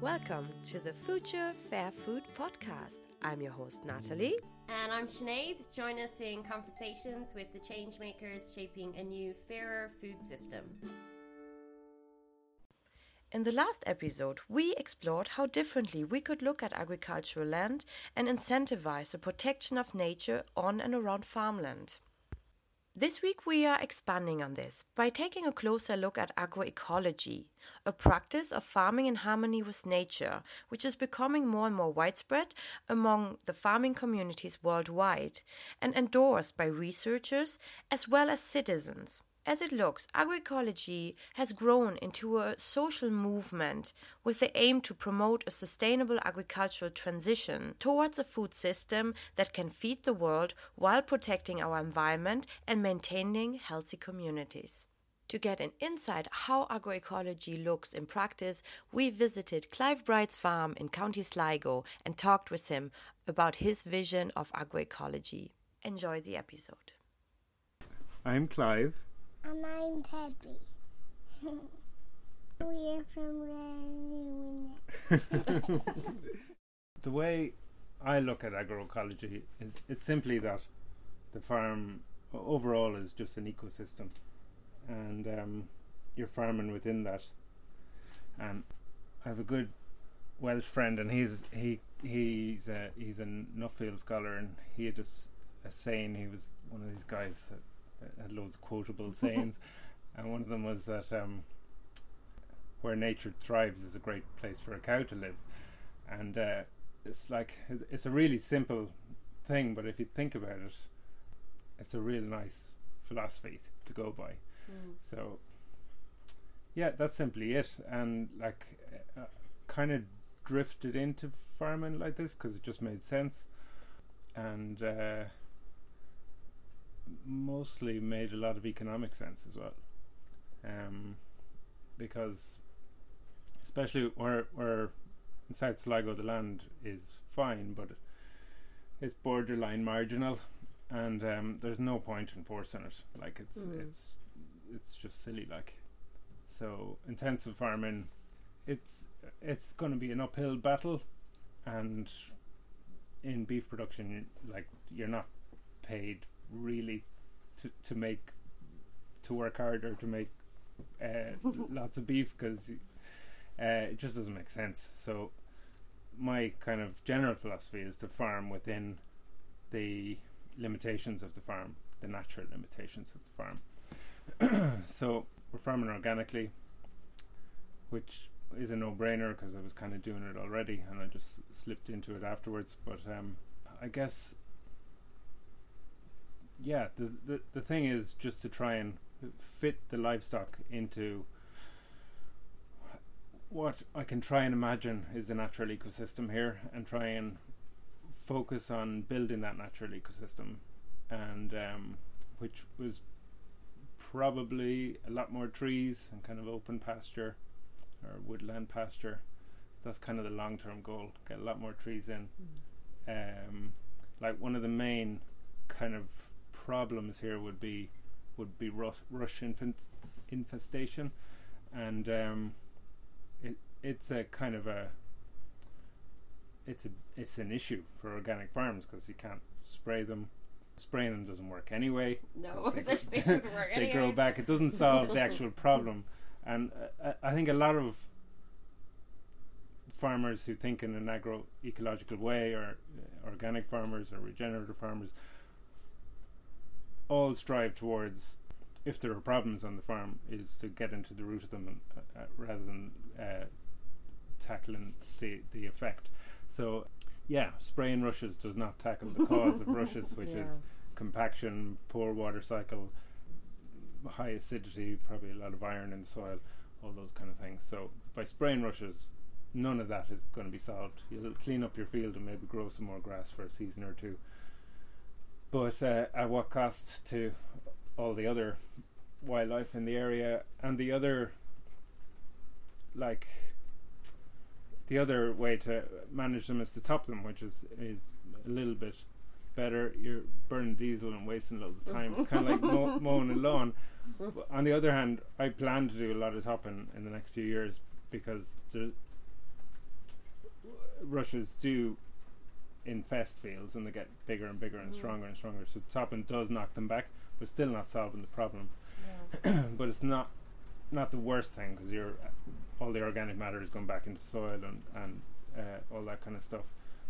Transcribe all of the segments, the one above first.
Welcome to the Future Fair Food Podcast. I'm your host, Natalie. And I'm Sinead. Join us in conversations with the changemakers shaping a new, fairer food system. In the last episode, we explored how differently we could look at agricultural land and incentivize the protection of nature on and around farmland. This week, we are expanding on this by taking a closer look at agroecology, a practice of farming in harmony with nature, which is becoming more and more widespread among the farming communities worldwide and endorsed by researchers as well as citizens. As it looks, agroecology has grown into a social movement with the aim to promote a sustainable agricultural transition towards a food system that can feed the world while protecting our environment and maintaining healthy communities. To get an insight how agroecology looks in practice, we visited Clive Bright's farm in County Sligo and talked with him about his vision of agroecology. Enjoy the episode. I'm Clive. And I'm Teddy. We're from Reunion. The way I look at agroecology is it's simply that the farm overall is just an ecosystem, and um, you're farming within that. And I have a good Welsh friend, and he's he he's a, he's a Nuffield scholar, and he had just a saying. He was one of these guys that had loads of quotable sayings, and one of them was that um, where nature thrives is a great place for a cow to live, and uh, it's like it's- a really simple thing, but if you think about it, it's a real nice philosophy to go by. So, yeah, that's simply it. And like, uh, kind of drifted into farming like this because it just made sense, and uh, mostly made a lot of economic sense as well. Um, because, especially where where in South Sligo the land is fine, but it's borderline marginal, and um, there's no point in forcing it. Like it's Mm. it's it's just silly. Like so intensive farming, it's it's going to be an uphill battle, and in beef production, like you're not paid really to to make to work harder to make uh, lots of beef because uh, it just doesn't make sense. So my kind of general philosophy is to farm within the limitations of the farm, the natural limitations of the farm. so we're farming organically, which is a no-brainer because I was kind of doing it already, and I just slipped into it afterwards. But um, I guess, yeah, the, the the thing is just to try and fit the livestock into what I can try and imagine is the natural ecosystem here, and try and focus on building that natural ecosystem, and um, which was probably a lot more trees and kind of open pasture or woodland pasture. That's kind of the long term goal. Get a lot more trees in. Um, like one of the main kind of problems here would be would be rush, rush infant, infestation, and um, it it's a kind of a it's a it's an issue for organic farms because you can't spray them. Spraying them doesn't work anyway. No, They- doesn't work they grow back. It doesn't solve the actual problem, and uh, I I think a lot of farmers who think in an agroecological way, or uh, organic farmers, or regenerative farmers, all strive towards, if there are problems on the farm, is to get into the root of them, and, uh, uh, rather than uh, tackling the the effect. So, yeah, spraying rushes does not tackle the cause of rushes, which is compaction, poor water cycle, high acidity, probably a lot of iron in the soil, all those kind of things. So by spraying rushes, none of that is going to be solved. You'll clean up your field and maybe grow some more grass for a season or two. But uh, at what cost to all the other wildlife in the area and the other, like, the other way to manage them is to top them, which is is a little bit better. You're burning diesel and wasting loads of time. It's kind of like mow, mowing a lawn. But on the other hand, I plan to do a lot of topping in the next few years because there, rushes do infest fields and they get bigger and bigger and Mm. stronger and stronger. So topping does knock them back, but still not solving the problem. Yeah. but it's not not the worst thing because you're all the organic matter is going back into soil and and uh, all that kind of stuff.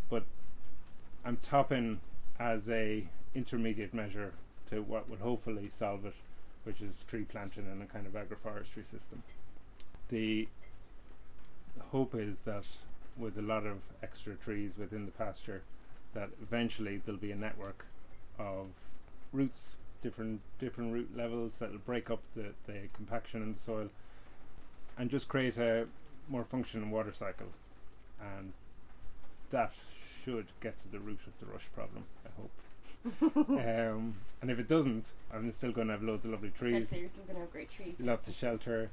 But I'm topping as a intermediate measure to what would hopefully solve it, which is tree planting and a kind of agroforestry system. The hope is that with a lot of extra trees within the pasture, that eventually there'll be a network of roots, different different root levels that'll break up the, the compaction in the soil and just create a more functioning water cycle. And that should get to the root of the rush problem, I hope. um, and if it doesn't, I'm still going to have loads of lovely I was gonna trees, you're still gonna have great trees. lots of shelter,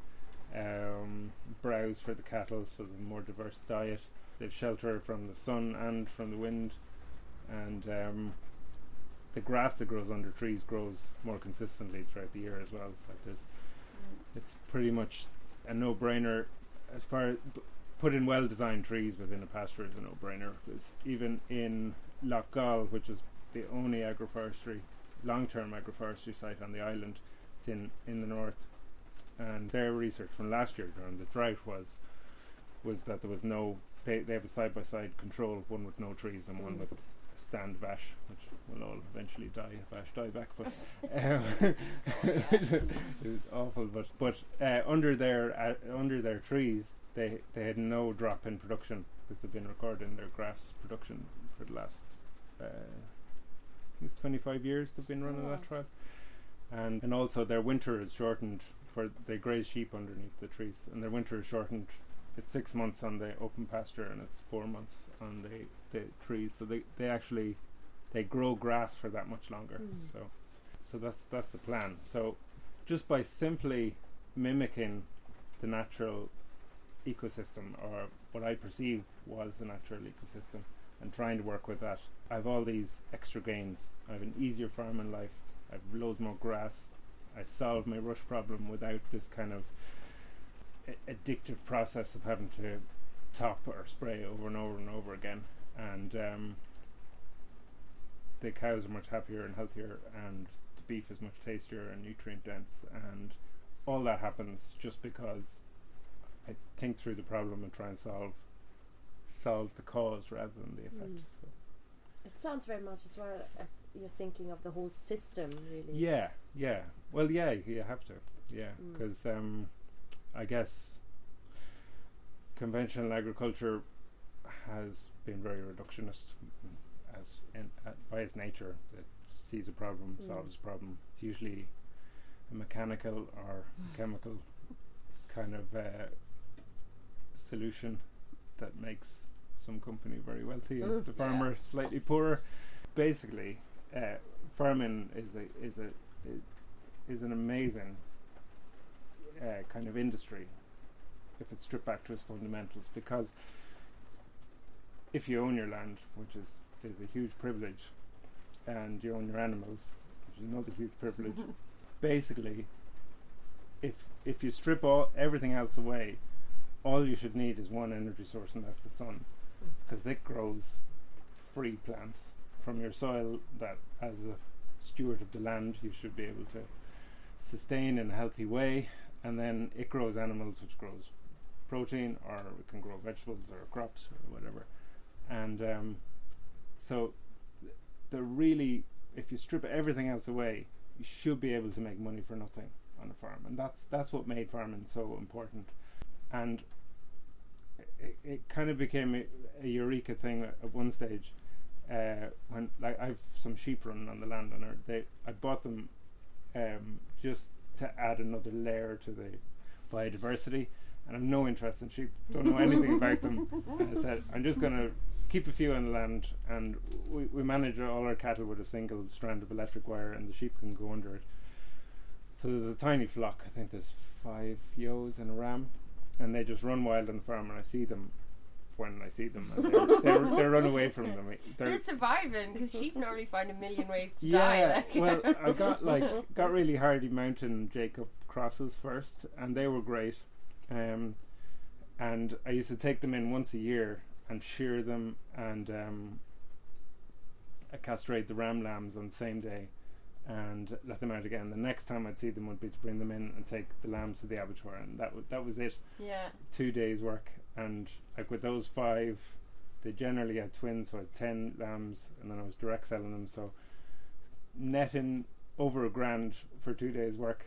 um, browse for the cattle, so the more diverse diet. They've shelter from the sun and from the wind, and um, the grass that grows under trees grows more consistently throughout the year as well. Like there's, Mm. it's pretty much a no-brainer as far p- putting well-designed trees within a pasture is a no-brainer. Because even in Loughgall, which is the only agroforestry, long-term agroforestry site on the island, it's in in the north, and their research from last year during the drought was was that there was no they they have a side by side control, one with no trees and one Mm. with stand of ash, which will all eventually die if ash die back. But um, it was awful. But but uh, under their uh, under their trees, they they had no drop in production because they've been recording their grass production for the last. Uh, I think it's 25 years they've been running that trial, and and also their winter is shortened for they graze sheep underneath the trees, and their winter is shortened. It's six months on the open pasture, and it's four months on the the trees. So they they actually they grow grass for that much longer. Mm. So so that's that's the plan. So just by simply mimicking the natural ecosystem or what I perceive was the natural ecosystem and trying to work with that, I have all these extra gains. I have an easier farming life. I have loads more grass. I solve my rush problem without this kind of a- addictive process of having to top or spray over and over and over again. And um, the cows are much happier and healthier, and the beef is much tastier and nutrient dense, and all that happens just because I think through the problem and try and solve solve the cause rather than the effect. Mm. So. It sounds very much as well as you're thinking of the whole system, really. Yeah, yeah. Well, yeah, you have to. Yeah, Mm. because um, I guess conventional agriculture has been very reductionist as in, uh, by its nature. It sees a problem, Mm. solves a problem. It's usually a mechanical or chemical kind of uh, solution that makes some company very wealthy and Mm. the Yeah. farmer slightly poorer. Basically, uh, farming is a is a is an amazing uh, kind of industry if it's stripped back to its fundamentals because if you own your land, which is is a huge privilege, and you own your animals, which is another huge privilege, basically, if if you strip all everything else away, all you should need is one energy source, and that's the sun, because it grows free plants from your soil that, as a steward of the land, you should be able to sustain in a healthy way, and then it grows animals, which grows protein, or it can grow vegetables or crops or whatever, and um, so th- they're really, if you strip everything else away, you should be able to make money for nothing on a farm, and that's that's what made farming so important, and it, it kind of became a, a eureka thing at, at one stage uh, when like I've some sheep running on the land and they I bought them um, just to add another layer to the biodiversity, and I've no interest in sheep. Don't know anything about them. And I said I'm just gonna keep a few on the land, and we, we manage all our cattle with a single strand of electric wire, and the sheep can go under it. So there's a tiny flock. I think there's five ewes and a ram, and they just run wild on the farm, and I see them when I see them. They, they, they run away from them. They're, They're surviving because sheep normally find a million ways to yeah, die. Like. well, I got like got really hardy mountain Jacob crosses first, and they were great. Um, and I used to take them in once a year and shear them and um, castrate the ram lambs on the same day and let them out again. The next time I'd see them would be to bring them in and take the lambs to the abattoir, and that w- that was it. Yeah. Two days work, and like with those five, they generally had twins, so I had ten lambs, and then I was direct selling them, so netting over a grand for two days work,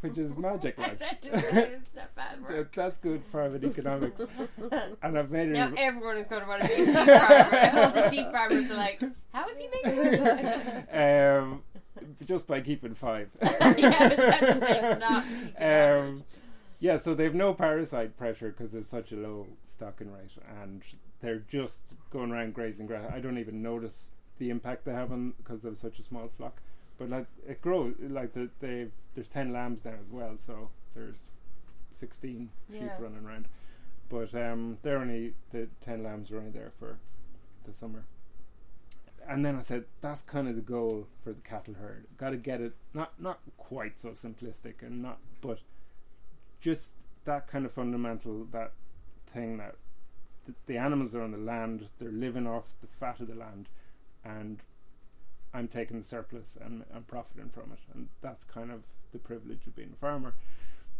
which is magic, like. it's not bad That, work. that's good private economics, and I've made it. Now everyone is going to want to be a sheep farmer. All the sheep farmers are like, how is he making money? um, just by keeping five. yeah, I was about to say, not um, average. Yeah, so they've no parasite pressure because there's such a low stocking rate, and they're just going around grazing grass. I don't even notice the impact they have on because there's such a small flock. But like it grows, like the, they've there's ten lambs now as well, so there's sixteen sheep running around. But um, they're only the ten lambs are only there for the summer. And then I said that's kind of the goal for the cattle herd. Got to get it not not quite so simplistic and not, but just that kind of fundamental that thing that the, the animals are on the land, they're living off the fat of the land, and I'm taking the surplus and I'm profiting from it, and that's kind of the privilege of being a farmer.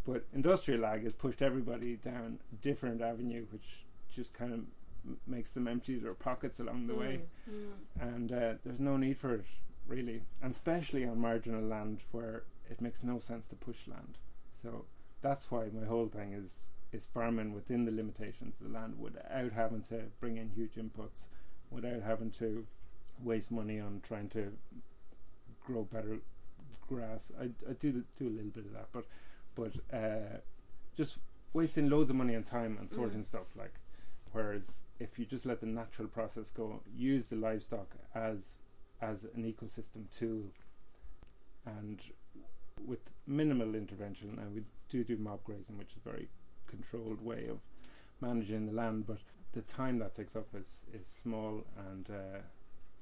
But industrial ag has pushed everybody down a different avenue, which just kind of m- makes them empty their pockets along the way Mm. and uh, there's no need for it really, and especially on marginal land where it makes no sense to push land. So that's why my whole thing is is farming within the limitations of the land without having to bring in huge inputs, without having to waste money on trying to grow better grass. I, I do the, do a little bit of that, but but uh, just wasting loads of money and time and sorting stuff like. Whereas if you just let the natural process go, use the livestock as as an ecosystem tool, and with minimal intervention, and we do do mob grazing, which is a very controlled way of managing the land, but the time that takes up is is small, and uh,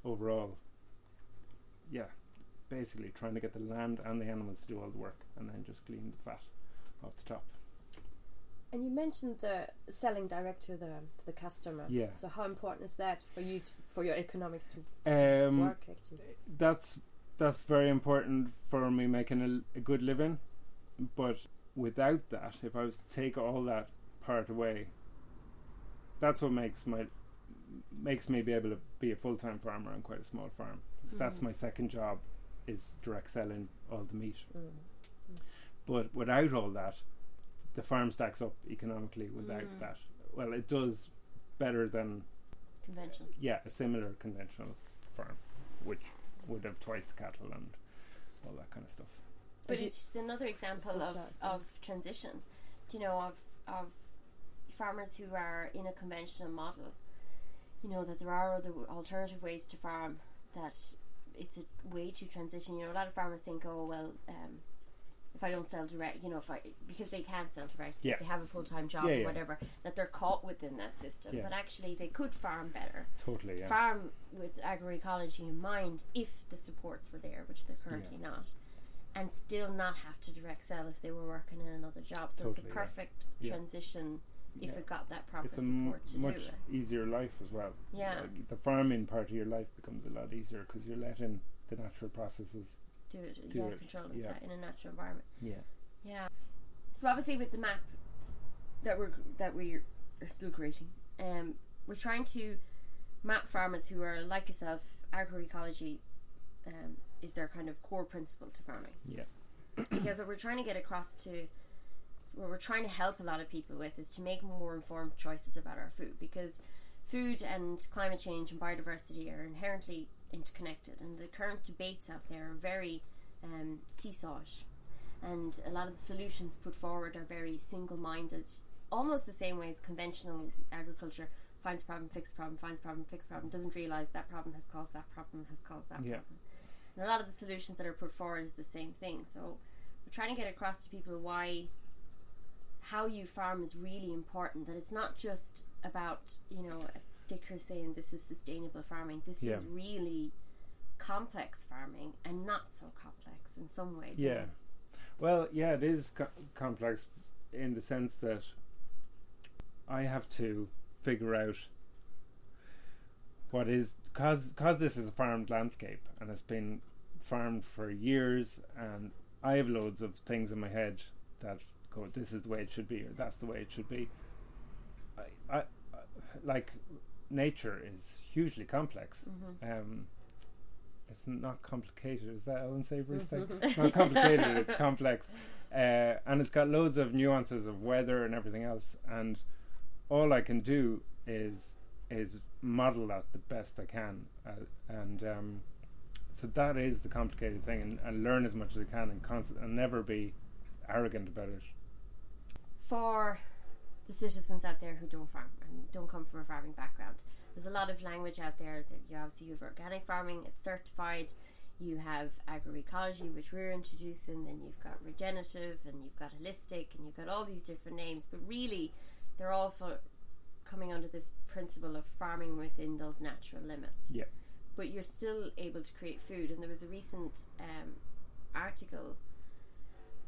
overall, yeah, basically trying to get the land and the animals to do all the work, and then just clean the fat off the top. And you mentioned the selling direct to the to the customer. Yeah. So how important is that for you to, for your economics to Um, work actually? that's that's very important for me making a, a good living. But without that, if I was to take all that part away, that's what makes my makes me be able to be a full time farmer on quite a small farm. 'Cause That's my second job, is direct selling all the meat. Mm. But without all that, the farm stacks up economically. Without Mm. that, well, it does better than Convention. yeah, a similar conventional farm, which would have twice the cattle and all that kind of stuff. But it's just another example of, shots, yeah. of transition, you know, of, of farmers who are in a conventional model. You know, that there are other alternative ways to farm, that it's a way to transition. You know, a lot of farmers think, oh, well, um, if I don't sell direct, you know, if I, because they can't sell direct, so Yeah. they have a full time job Yeah, or yeah. whatever, that they're caught within that system. Yeah. But actually, they could farm better Totally, yeah. farm with agroecology in mind if the supports were there, which they're currently not, and still not have to direct sell if they were working in another job. So Totally, it's a perfect Yeah. transition if Yeah. it got that proper it's a m- support to much do it. easier life as well. Yeah, Like, the farming part of your life becomes a lot easier because you're letting the natural processes. do it. do yeah, it, control of yeah. in a natural environment. Yeah. Yeah. So obviously, with the map that we're that we are still creating, um, we're trying to map farmers who are like yourself. Agroecology um, is their kind of core principle to farming. Yeah. because what we're trying to get across to, what we're trying to help a lot of people with, is to make more informed choices about our food. Because food and climate change and biodiversity are inherently interconnected, and the current debates out there are very um, seesawish and a lot of the solutions put forward are very single-minded, almost the same way as conventional agriculture finds problem, fix problem, finds problem, fix problem, doesn't realize that problem has caused that problem, has caused that Yeah. problem. And a lot of the solutions that are put forward is the same thing. So we're trying to get across to people why how you farm is really important. That it's not just about you know a sticker saying this is sustainable farming. This Yeah. is really complex farming and not so complex in some ways. Yeah. Well, yeah, it is co- complex in the sense that I have to figure out what is cause cause this is a farmed landscape and it's been farmed for years and I have loads of things in my head that go this is the way it should be or that's the way it should be. I, I, I like nature is hugely complex. Um, it's not complicated is that Allan Savory's thing? It's not complicated it's complex. Uh, and it's got loads of nuances of weather and everything else. And all I can do is is model that the best I can uh, and um, so that is the complicated thing and, and learn as much as I can and constant and never be arrogant about it for the citizens out there who don't farm and don't come from a farming background. There's a lot of language out there that you obviously have organic farming, it's certified. You have agroecology, which we're introducing, then you've got regenerative, and you've got holistic, and you've got all these different names. But really, they're all for coming under this principle of farming within those natural limits. Yeah. But you're still able to create food. And there was a recent um, article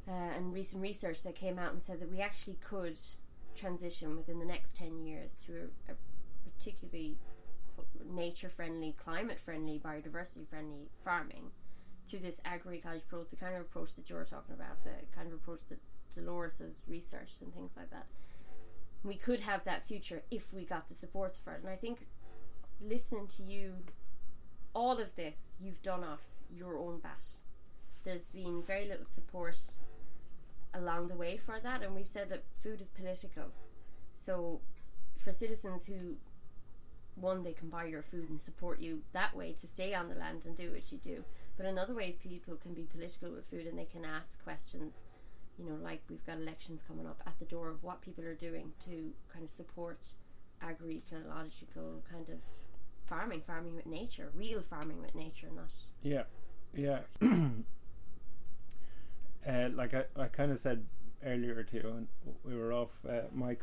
uh, and recent research that came out and said that we actually could transition within the next 10 years to a, a particularly nature friendly, climate friendly, biodiversity friendly farming through this agroecology approach, the kind of approach that you're talking about, the kind of approach that Dolores has researched and things like that. We could have that future if we got the supports for it. And I think listening to you, all of this you've done off your own bat. There's been very little support along the way for that, and we've said that food is political. So, for citizens who, one, they can buy your food and support you that way to stay on the land and do what you do. But in other ways, people can be political with food and they can ask questions. You know, like we've got elections coming up at the door of what people are doing to kind of support agroecological kind of farming, farming with nature, real farming with nature, not Yeah, yeah. uh, like I, I kind of said earlier too, and we were off uh, mic.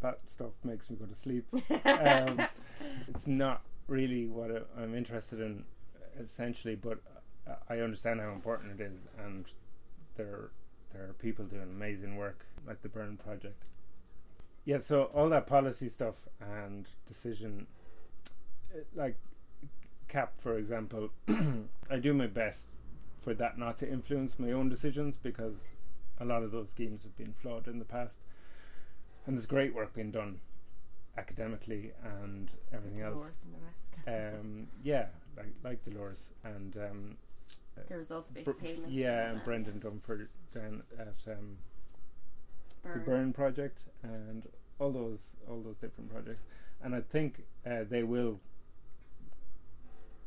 That stuff makes me go to sleep. um, it's not really what I, I'm interested in, essentially, but I understand how important it is, and there there are people doing amazing work, like the Burren Project. Yeah, so all that policy stuff and decision, uh, like CAP, for example, I do my best for that not to influence my own decisions because a lot of those schemes have been flawed in the past. And there's great work being done academically and everything else. And the rest. Um, yeah, like like Dolores and um, the results based Br- payments. yeah, and that. Brendan Dunford down at um, the Burren. Burren Project and all those all those different projects. And I think uh, they will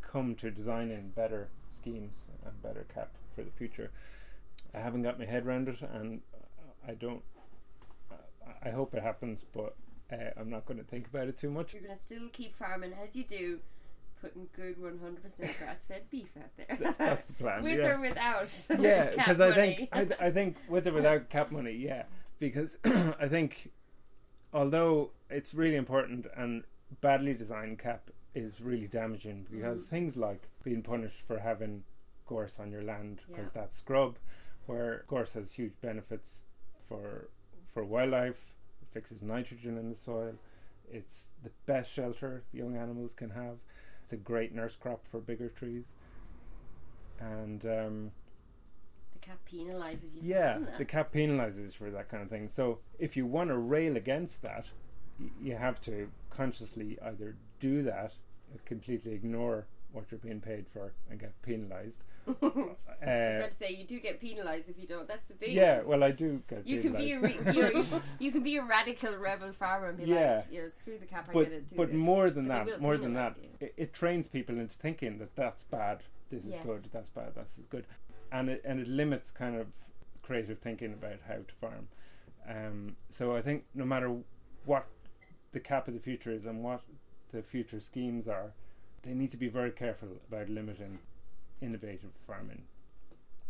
come to designing better schemes and better cap for the future. I haven't got my head around it, and I don't. I hope it happens, but uh, I'm not going to think about it too much. You're gonna still keep farming as you do, putting good 100% grass-fed beef out there. That's the plan. with yeah. or without. yeah, because I think I, th- I think with or without cap money, yeah, because I think although it's really important and badly designed cap is really damaging because Mm. things like being punished for having gorse on your land because Yeah. that's scrub, where gorse has huge benefits for for wildlife, it fixes nitrogen in the soil, it's the best shelter young animals can have. It's a great nurse crop for bigger trees, and um, the cap penalises you. yeah, the cap penalizes for that kind of thing. So if you want to rail against that, y- you have to consciously either do that, or completely ignore what you're being paid for, and get penalized. I was about to say you do get penalised if you don't. That's the thing. yeah, well, I do get You can be a re- you're, you can be a radical rebel farmer and be Yeah. like, "Yeah, screw the cap, I but gotta do but this." more than But that, more than that, it, it trains people into thinking that that's bad, this is Yes. good, that's bad, this is good, and it and it limits kind of creative thinking about how to farm. Um, so I think no matter what the cap of the future is and what the future schemes are, they need to be very careful about limiting innovative farming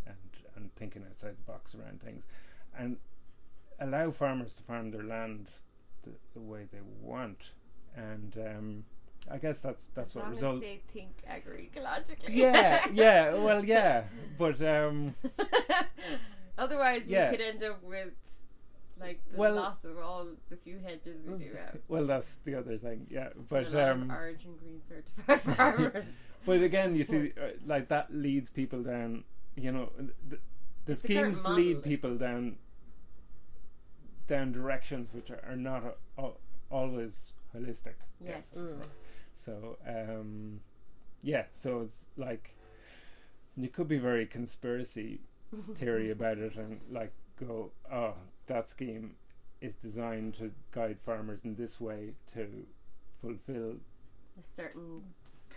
and and thinking outside the box around things, and allow farmers to farm their land the, the way they want. And um, I guess that's that's as what long result. they think agroecologically. Yeah, yeah, well, yeah, but um, Otherwise, Yeah. we could end up with like the Well- loss of all the few hedges we do have. Well, that's the other thing. Yeah, but um, orange and green certified farmers. But again, you see, uh, like that leads people down. You know, the, the It's the current schemes lead people down down directions which are, are not uh, al- always holistic. yes. So, um, yeah, so it's like you could be very conspiracy theory about it and like go, oh, that scheme is designed to guide farmers in this way to fulfill A certain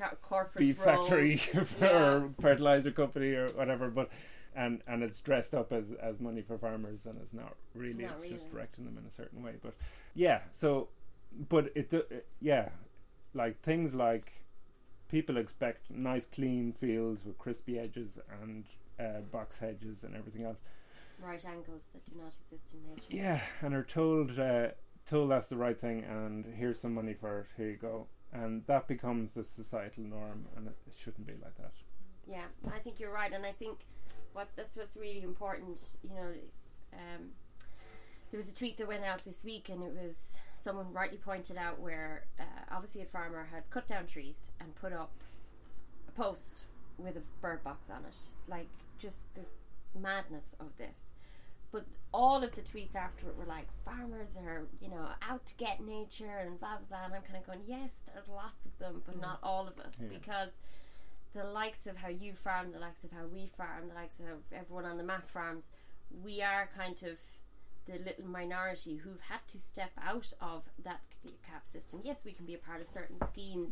co- corporate beef role. factory Yeah. or fertilizer company or whatever, but and and it's dressed up as as money for farmers and it's not really. Not it's just directing them in a certain way. But yeah, so but it do- yeah, like things like people expect nice clean fields with crispy edges and uh, box hedges and everything else. Right angles that do not exist in nature. Yeah, and are told uh, told that's the right thing, and here's some money for it. Here you go, and that becomes the societal norm, and it, it shouldn't be like that. Yeah, I think you're right, and I think what that's what's really important. You know, um, there was a tweet that went out this week, and it was someone rightly pointed out where uh, obviously a farmer had cut down trees and put up a post with a bird box on it, like just the madness of this. But all of the tweets after it were like, farmers are, you know, out to get nature and blah blah blah. And I'm kind of going, yes, there's lots of them, but mm. not all of us, Yeah. because the likes of how you farm, the likes of how we farm, the likes of how everyone on the map farms, we are kind of the little minority who've had to step out of that cap system. Yes, we can be a part of certain schemes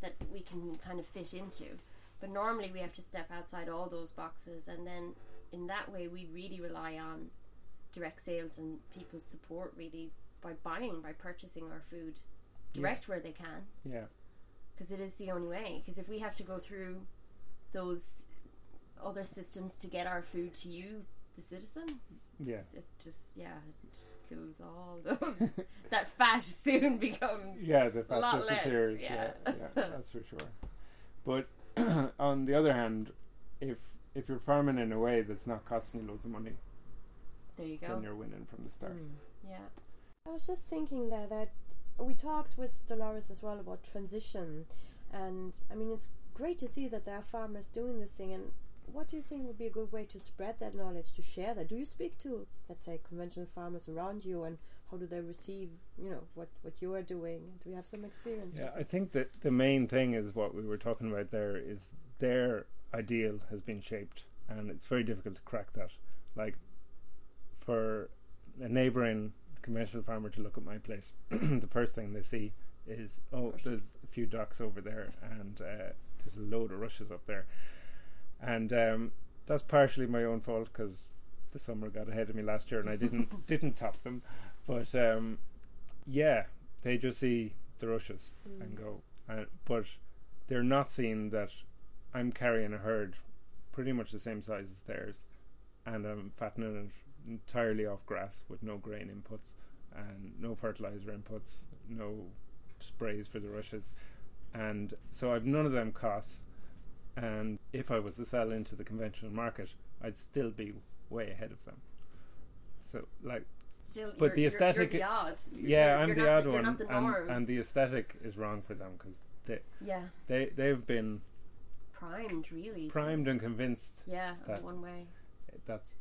that we can kind of fit into, but normally we have to step outside all those boxes, and then in that way we really rely on direct sales and people's support really by buying, by purchasing our food direct where they can Yeah, because it is the only way. Because if we have to go through those other systems to get our food to you, the citizen, yeah, it just yeah, it kills all those. that fat soon becomes yeah. The fat lot less, disappears. yeah, yeah. yeah, that's for sure. But on the other hand, if if you're farming in a way that's not costing you loads of money, there. You then go. you're winning from the start. Hmm. Yeah, I was just thinking there that we talked with Dolores as well about transition, and I mean it's great to see that there are farmers doing this thing. And what do you think would be a good way to spread that knowledge, to share that? Do you speak to, let's say, conventional farmers around you, and how do they receive, you know, what what you are doing? Do you have some experience? Yeah, I think that the main thing is what we were talking about there is their ideal has been shaped, and it's very difficult to crack that. Like for a neighbouring conventional farmer to look at my place, the first thing they see is oh, there's a few ducks over there, and uh, there's a load of rushes up there, and um, that's partially my own fault because the summer got ahead of me last year and I didn't didn't top them, but um, yeah, they just see the rushes and go, uh, but they're not seeing that I'm carrying a herd pretty much the same size as theirs, and I'm fattening it entirely off grass with no grain inputs and no fertilizer inputs, no sprays for the rushes, and so I've none of them costs. And if I was to sell into the conventional market, I'd still be way ahead of them. So, like, still. But you're, the you're- aesthetic- You're, the odd. Yeah, you're- I'm you're the odd you're one, the and, and the aesthetic is wrong for them because they yeah, they they've been primed really. primed and convinced Yeah, that- one way. that's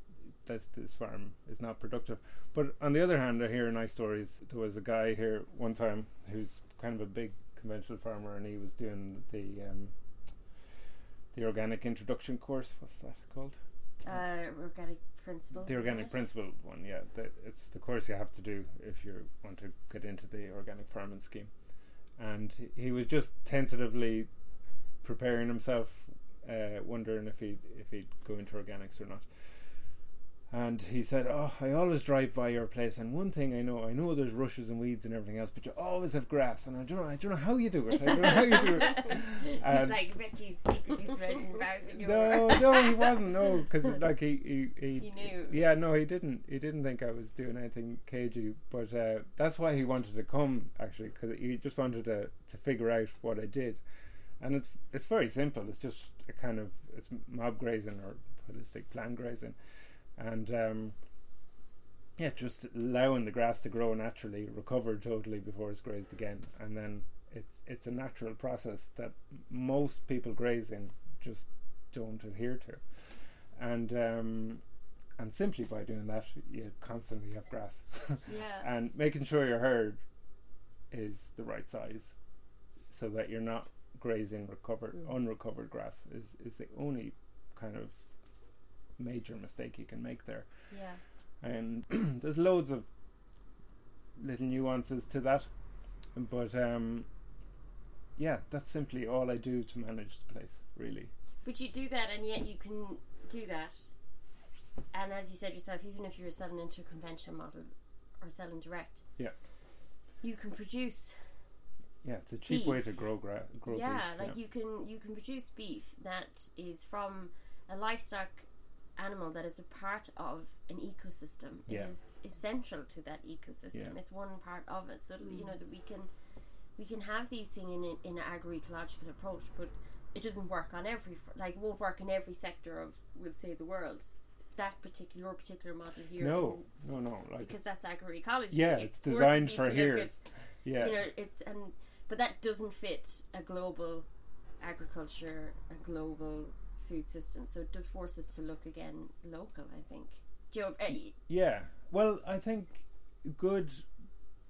that's this farm is not productive. But on the other hand, I hear nice stories. There was a guy here one time who's kind of a big conventional farmer, and he was doing the um, the organic introduction course. What's that called? Uh, organic principles. The organic principle one. Yeah, the, it's the course you have to do if you want to get into the organic farming scheme. And he, he was just tentatively preparing himself, uh, wondering if he if he'd go into organics or not. And he said, "Oh, I always drive by your place, and one thing I know, I know there's rushes and weeds and everything else, but you always have grass, and I don't know, I don't know how you do it. I don't know how you do it." He's like, he's secretly sweating about no, no, he wasn't. No, because like he, he, he, He knew. Yeah, no, he didn't. He didn't think I was doing anything cagey. But uh, that's why he wanted to come actually, because he just wanted to to figure out what I did. And it's it's very simple. It's just a kind of it's mob grazing or holistic planned grazing, and um, yeah, just allowing the grass to grow naturally, recover totally before it's grazed again, and then it's it's a natural process that most people grazing just don't adhere to, and um, and simply by doing that, you constantly have grass, Yeah. and making sure your herd is the right size, so that you're not grazing recovered Mm. unrecovered grass is is the only kind of major mistake you can make there yeah. and there's loads of little nuances to that but um yeah that's simply all i do to manage the place really But you do that, and yet you can do that. And as you said yourself, even if you're selling into a conventional model or selling direct, Yeah. you can produce. yeah it's a cheap Beef. way to grow gra- grow yeah, beef like you can you can produce beef that is from a livestock animal that is a part of an ecosystem. Yeah. It is essential to that ecosystem. Yeah. It's one part of it. So you know mm. that we can we can have these things in, in an agroecological approach, but it doesn't work on every f- like it won't work in every sector of we'll say the world. That particular your particular model here, no no no like because that's agroecology. Yeah, it it's designed for here. at yeah you know it's and but that doesn't fit a global agriculture a global food system so it does force us to look again local i think. Joe, uh, yeah. Well i think good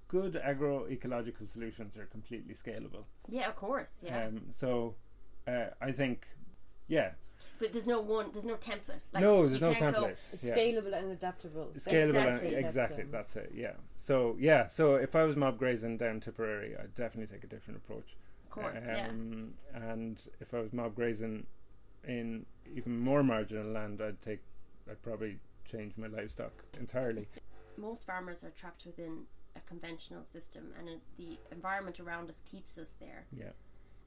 good agroecological solutions are completely scalable. Yeah of course yeah. Um so uh, i think yeah. But there's no one there's no template like, no there's no can't go, template It's yeah. scalable and adaptable. scalable Exactly. and That's, exactly um, that's it yeah. So yeah so if i was mob grazing down tipperary i'd definitely take a different approach. Of course yeah. Um, and if i was mob grazing in even more marginal land i'd take i'd probably change my livestock entirely. Most farmers are trapped within a conventional system and it, the environment around us keeps us there. Yeah.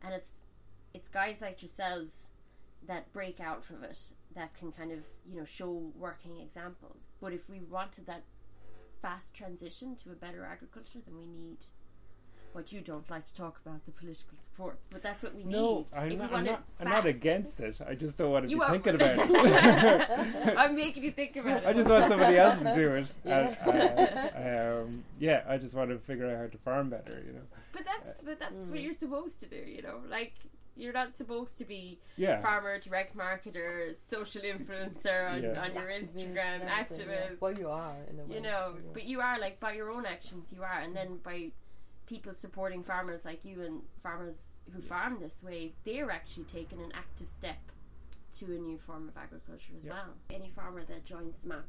And it's it's guys like yourselves that break out from it that can kind of you know show working examples. But if we wanted that fast transition to a better agriculture then we need what you don't like to talk about the political supports but that's what we no need I'm not, I'm, not, I'm not against it i just don't want to You be thinking about it i'm making you think about it I just want somebody else to do it. Yeah. And, uh, um, yeah, I just want to figure out how to farm better, you know. but that's but that's Mm. what you're supposed to do you know like you're not supposed to be Yeah. farmer, direct marketer, social influencer on, Yeah. on your Activist, Instagram, everything, yeah. activist. Well, you are in a way. you know, yeah. but you are like by your own actions, you are, and then by people supporting farmers like you and farmers who farm this way, they're actually taking an active step to a new form of agriculture as Yeah. well. Any farmer that joins the map,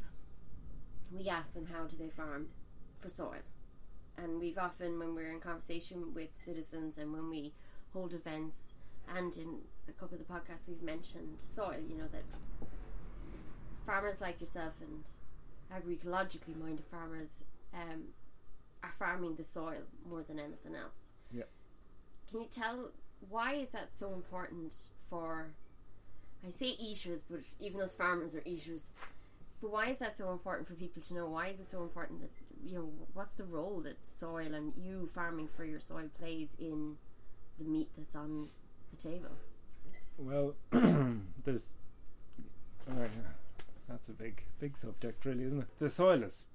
we ask them how do they farm for soil, and we've often when we're in conversation with citizens and when we hold events and in a couple of the podcasts we've mentioned soil, you know that farmers like yourself and agroecologically minded farmers um, are farming the soil more than anything else. Yeah. Can you tell why is that so important for? I say eaters, but even us farmers are eaters. But why is that so important for people to know? Why is it so important that you know what's the role that soil and you farming for your soil plays in the meat that's on the table? Well, there's. Uh, that's a big, big subject, really, isn't it? The soil is,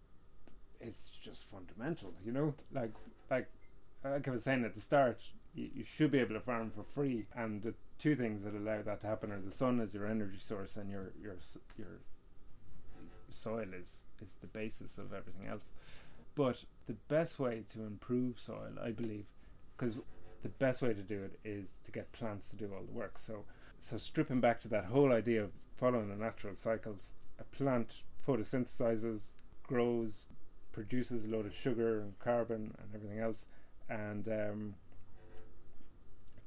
is just fundamental, you know. Like, like, like I was saying at the start, you, you should be able to farm for free, and the two things that allow that to happen are the sun as your energy source, and your your your soil is is the basis of everything else. But the best way to improve soil, I believe, because the best way to do it is to get plants to do all the work. So, so stripping back to that whole idea of following the natural cycles, a plant photosynthesizes, grows, produces a load of sugar and carbon and everything else, and um,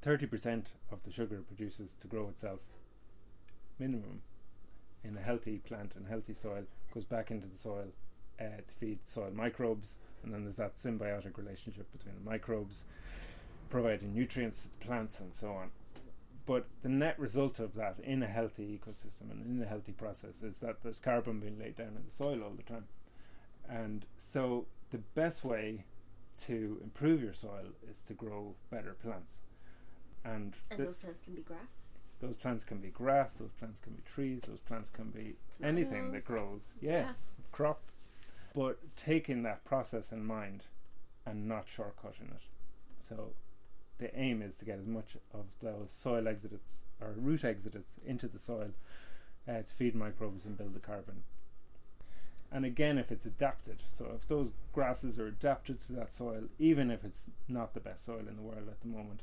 thirty percent of the sugar produces to grow itself, minimum, in a healthy plant and healthy soil goes back into the soil uh, to feed soil microbes, and then there's that symbiotic relationship between the microbes providing nutrients to the plants and so on. But the net result of that in a healthy ecosystem and in a healthy process is that there's carbon being laid down in the soil all the time. And so the best way to improve your soil is to grow better plants. And, And th- those plants can be grass. those plants can be grass, those plants can be trees, those plants can be anything that Tomatoes. grows. Yeah, crop. but taking that process in mind and not shortcutting it. So the aim is to get as much of those soil exudates or root exudates into the soil uh, to feed microbes and build the carbon. And again, if it's adapted, so if those grasses are adapted to that soil, even if it's not the best soil in the world at the moment,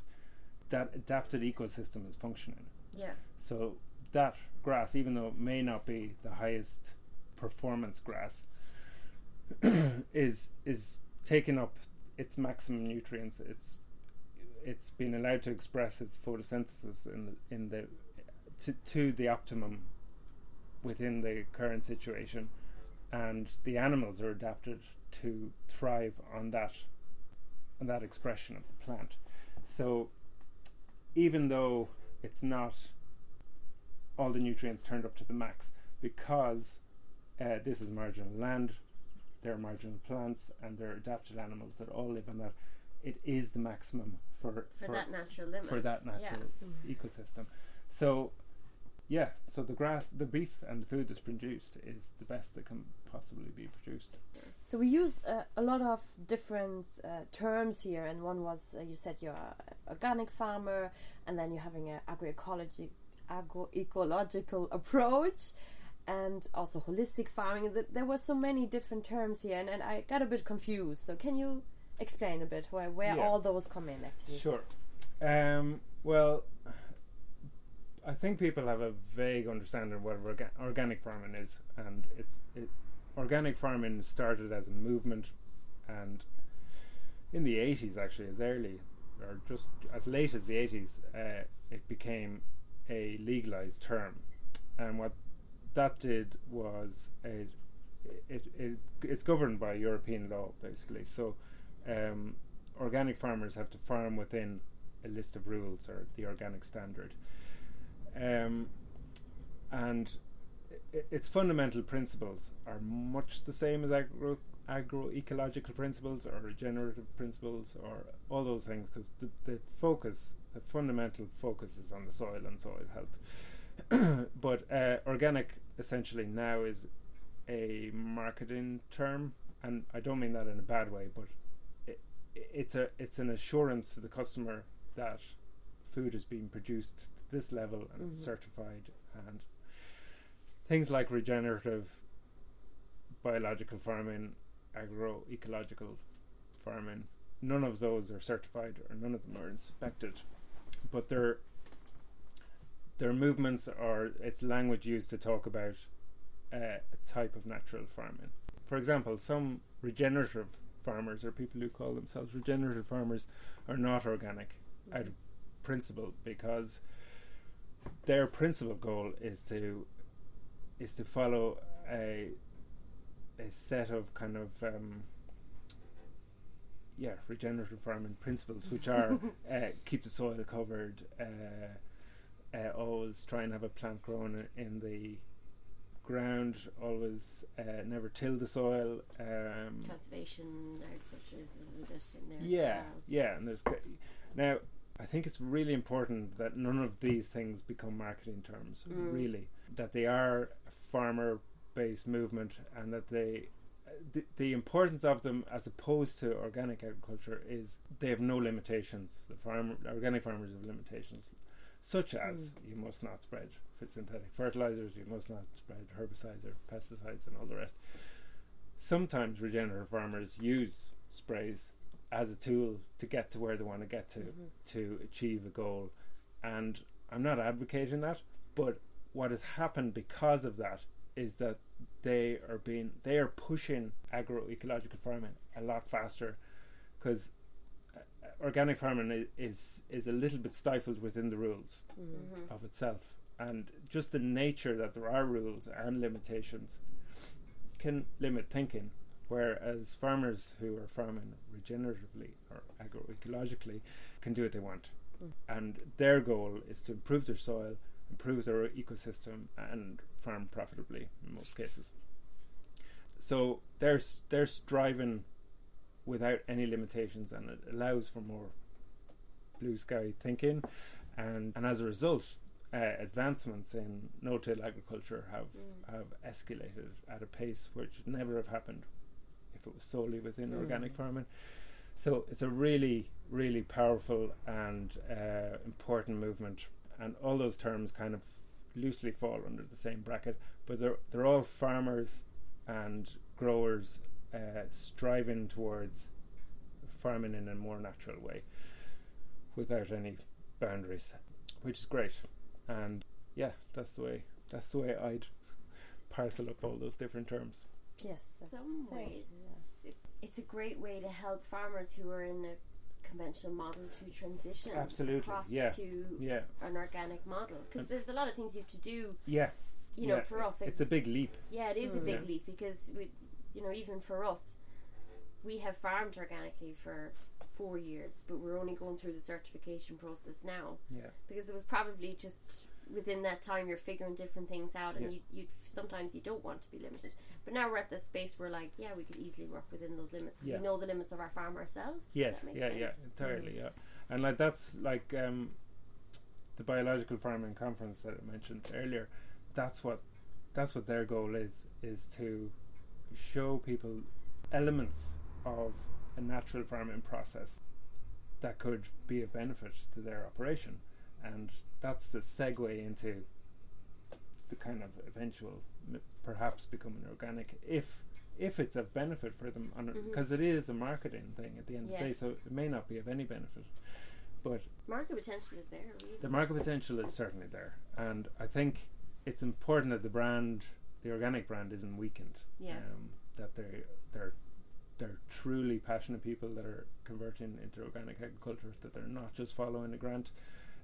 that adapted ecosystem is functioning. Yeah. So that grass, even though it may not be the highest performance grass, is is taking up its maximum nutrients. It's it's been allowed to express its photosynthesis in the, in the to, to the optimum within the current situation, and the animals are adapted to thrive on that on that expression of the plant. So even though it's not all the nutrients turned up to the max, because uh, this is marginal land, there are marginal plants, and there are adapted animals that all live on that. It is the maximum for For, that natural limit. for that natural ecosystem. So, yeah, so the grass, the beef, and the food that's produced is the best that can possibly be produced. So we used uh, a lot of different uh, terms here, and one was uh, you said you're an organic farmer, and then you're having an agroecology, agroecological approach, and also holistic farming. There were so many different terms here, and, and I got a bit confused. So can you explain a bit where where Yeah. all those come in actually? Sure. Um, well, I think people have a vague understanding of what orga- organic farming is, and it's it, organic farming started as a movement, and in the eighties, actually, as early or just as late as the eighties, uh, it became a legalized term, and what that did was it, it, it it's governed by European law basically. So um, organic farmers have to farm within a list of rules or the organic standard. Um, and i- its fundamental principles are much the same as agro agroecological principles or regenerative principles or all those things because the, the focus, the fundamental focus is on the soil and soil health. but uh, organic essentially now is a marketing term, and I don't mean that in a bad way, but it, it's a it's an assurance to the customer that food is being produced this level and it's Mhm. certified and things like regenerative biological farming agroecological farming none of those are certified or none of them are inspected but they're their movements or it's language used to talk about uh, a type of natural farming. For example, some regenerative farmers or people who call themselves regenerative farmers are not organic out of principle because their principal goal is to is to follow a a set of kind of um, yeah regenerative farming principles which are uh, keep the soil covered uh, uh, always try and have a plant grown in the ground always uh, never till the soil um, Conservation, agriculture is a little bit in there. yeah, As well. yeah, and there's ca- now. I think it's really important that none of these things become marketing terms. Mm. Really, that they are a farmer-based movement, and that they, the, the importance of them as opposed to organic agriculture is they have no limitations. The farm, organic farmers have limitations, such as you must not spread synthetic fertilizers, you must not spread herbicides or pesticides, and all the rest. Sometimes regenerative farmers use sprays as a tool to get to where they want to get to Mhm. to achieve a goal. And I'm not advocating that, but what has happened because of that is that they are being they are pushing agroecological farming a lot faster because organic farming is is a little bit stifled within the rules Mm. Mhm. of itself and just the nature that there are rules and limitations can limit thinking whereas farmers who are farming regeneratively or agroecologically can do what they want Mm. and their goal is to improve their soil improve their ecosystem and farm profitably in most cases so they're they're striving without any limitations and it allows for more blue sky thinking and and as a result uh, advancements in no-till agriculture have Mm. have escalated at a pace which never have happened if it was solely within organic farming. So it's a really, really powerful and uh, important movement, and all those terms kind of loosely fall under the same bracket, but they're they're all farmers and growers uh, striving towards farming in a more natural way, without any boundaries, which is great. And yeah, that's the way that's the way I'd parcel up all those different terms. Yes. Some ways, you, it, it's a great way to help farmers who are in a conventional model to transition Absolutely, across yeah. to Yeah, an organic model because there's a lot of things you have to do. yeah. You know, yeah, for us, like, it's a big leap. yeah, it is a Mm. big Yeah. leap because we, you know, even for us, we have farmed organically for four years, but we're only going through the certification process now Yeah, because it was probably just within that time you're figuring different things out, and Yeah. you, you sometimes you don't want to be limited. But now we're at the space where like, yeah, we could easily work within those limits because Yeah. we know the limits of our farm ourselves. yes, yeah, sense. yeah, entirely, yeah. And like that's like um, the biological farming conference that I mentioned earlier. That's what that's what their goal is is to show people elements of a natural farming process that could be of benefit to their operation, and that's the segue into the kind of eventual, m- perhaps becoming organic if if it's of benefit for them, Mhm. because is a marketing thing at the end of the day, so it may not be of any benefit, but Market potential is there. Really. the market potential is certainly there, and I think it's important that the brand, the organic brand, isn't weakened. Yeah. Um, that they they're they're truly passionate people that are converting into organic agriculture. That they're not just following a grant.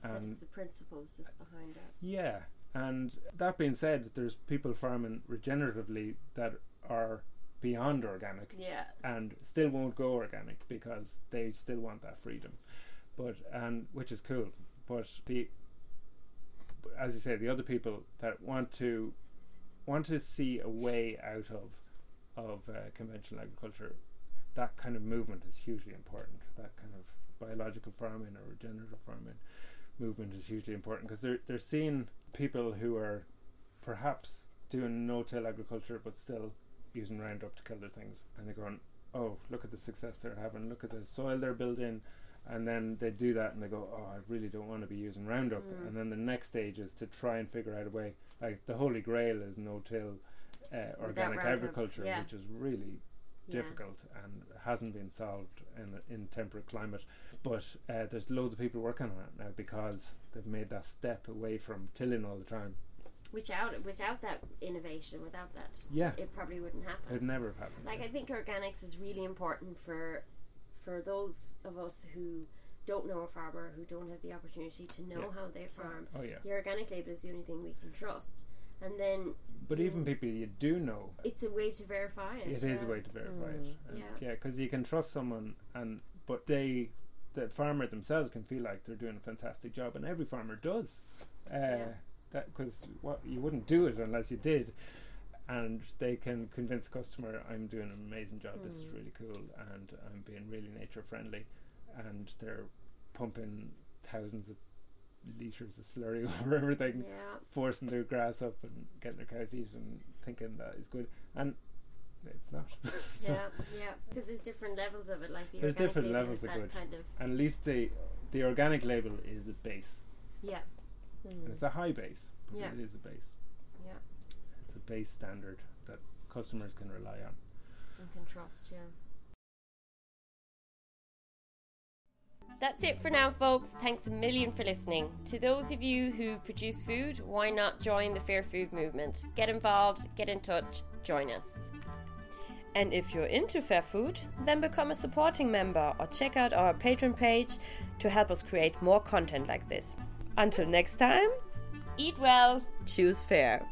That's And the principles that's behind it. yeah, and that being said, there's people farming regeneratively that are beyond organic Yeah. and still won't go organic because they still want that freedom. But and which is cool. But the as you say, the other people that want to want to see a way out of of uh, conventional agriculture, that kind of movement is hugely important. That kind of biological farming or regenerative farming movement is hugely important because they're they're seeing people who are perhaps doing no-till agriculture but still using Roundup to kill their things, and they're going, "Oh, look at the success they're having! Look at the soil they're building." And then they do that, and they go, "Oh, I really don't want to be using Roundup." Mm. And then the next stage is to try and figure out a way. Like the holy grail is no-till uh, organic agriculture, yeah. which is really Yeah. difficult and hasn't been solved in in temperate climate. But uh, there's loads of people working on it now because they've made that step away from tilling all the time. Without without that innovation, without that, Yeah, it probably wouldn't happen. it'd never have happened. Like I think organics is really important for for those of us who don't know a farmer, who don't have the opportunity to know Yeah. how they farm. oh yeah, The organic label is the only thing we can trust. And then but even people you do know, it's a way to verify it. it is a way to verify Mm. it. And Yeah. yeah, because you can trust someone, and but they, the farmer themselves, can feel like they're doing a fantastic job, and every farmer does. Uh, Yeah. That because what you wouldn't do it unless you did, and they can convince the customer, I'm doing an amazing job. This is Mm. really cool, and I'm being really nature friendly, and they're pumping thousands of liters of slurry over everything Yeah. forcing their grass up and getting their cows eat and thinking that is good and it's not So- Yeah, yeah, because there's different levels of it. Like the There's different label levels is of good. kind of and at least the the organic label is a base yeah, and it's a high base but Yeah. it is a base yeah, it's a base standard that customers can rely on and can trust. Yeah. That's it for now, folks. Thanks a million for listening. To those of you who produce food, why not join the Fair Food movement? Get involved, get in touch, join us. And if you're into fair food, then become a supporting member or check out our Patreon page to help us create more content like this. Until next time, Eat well. choose fair.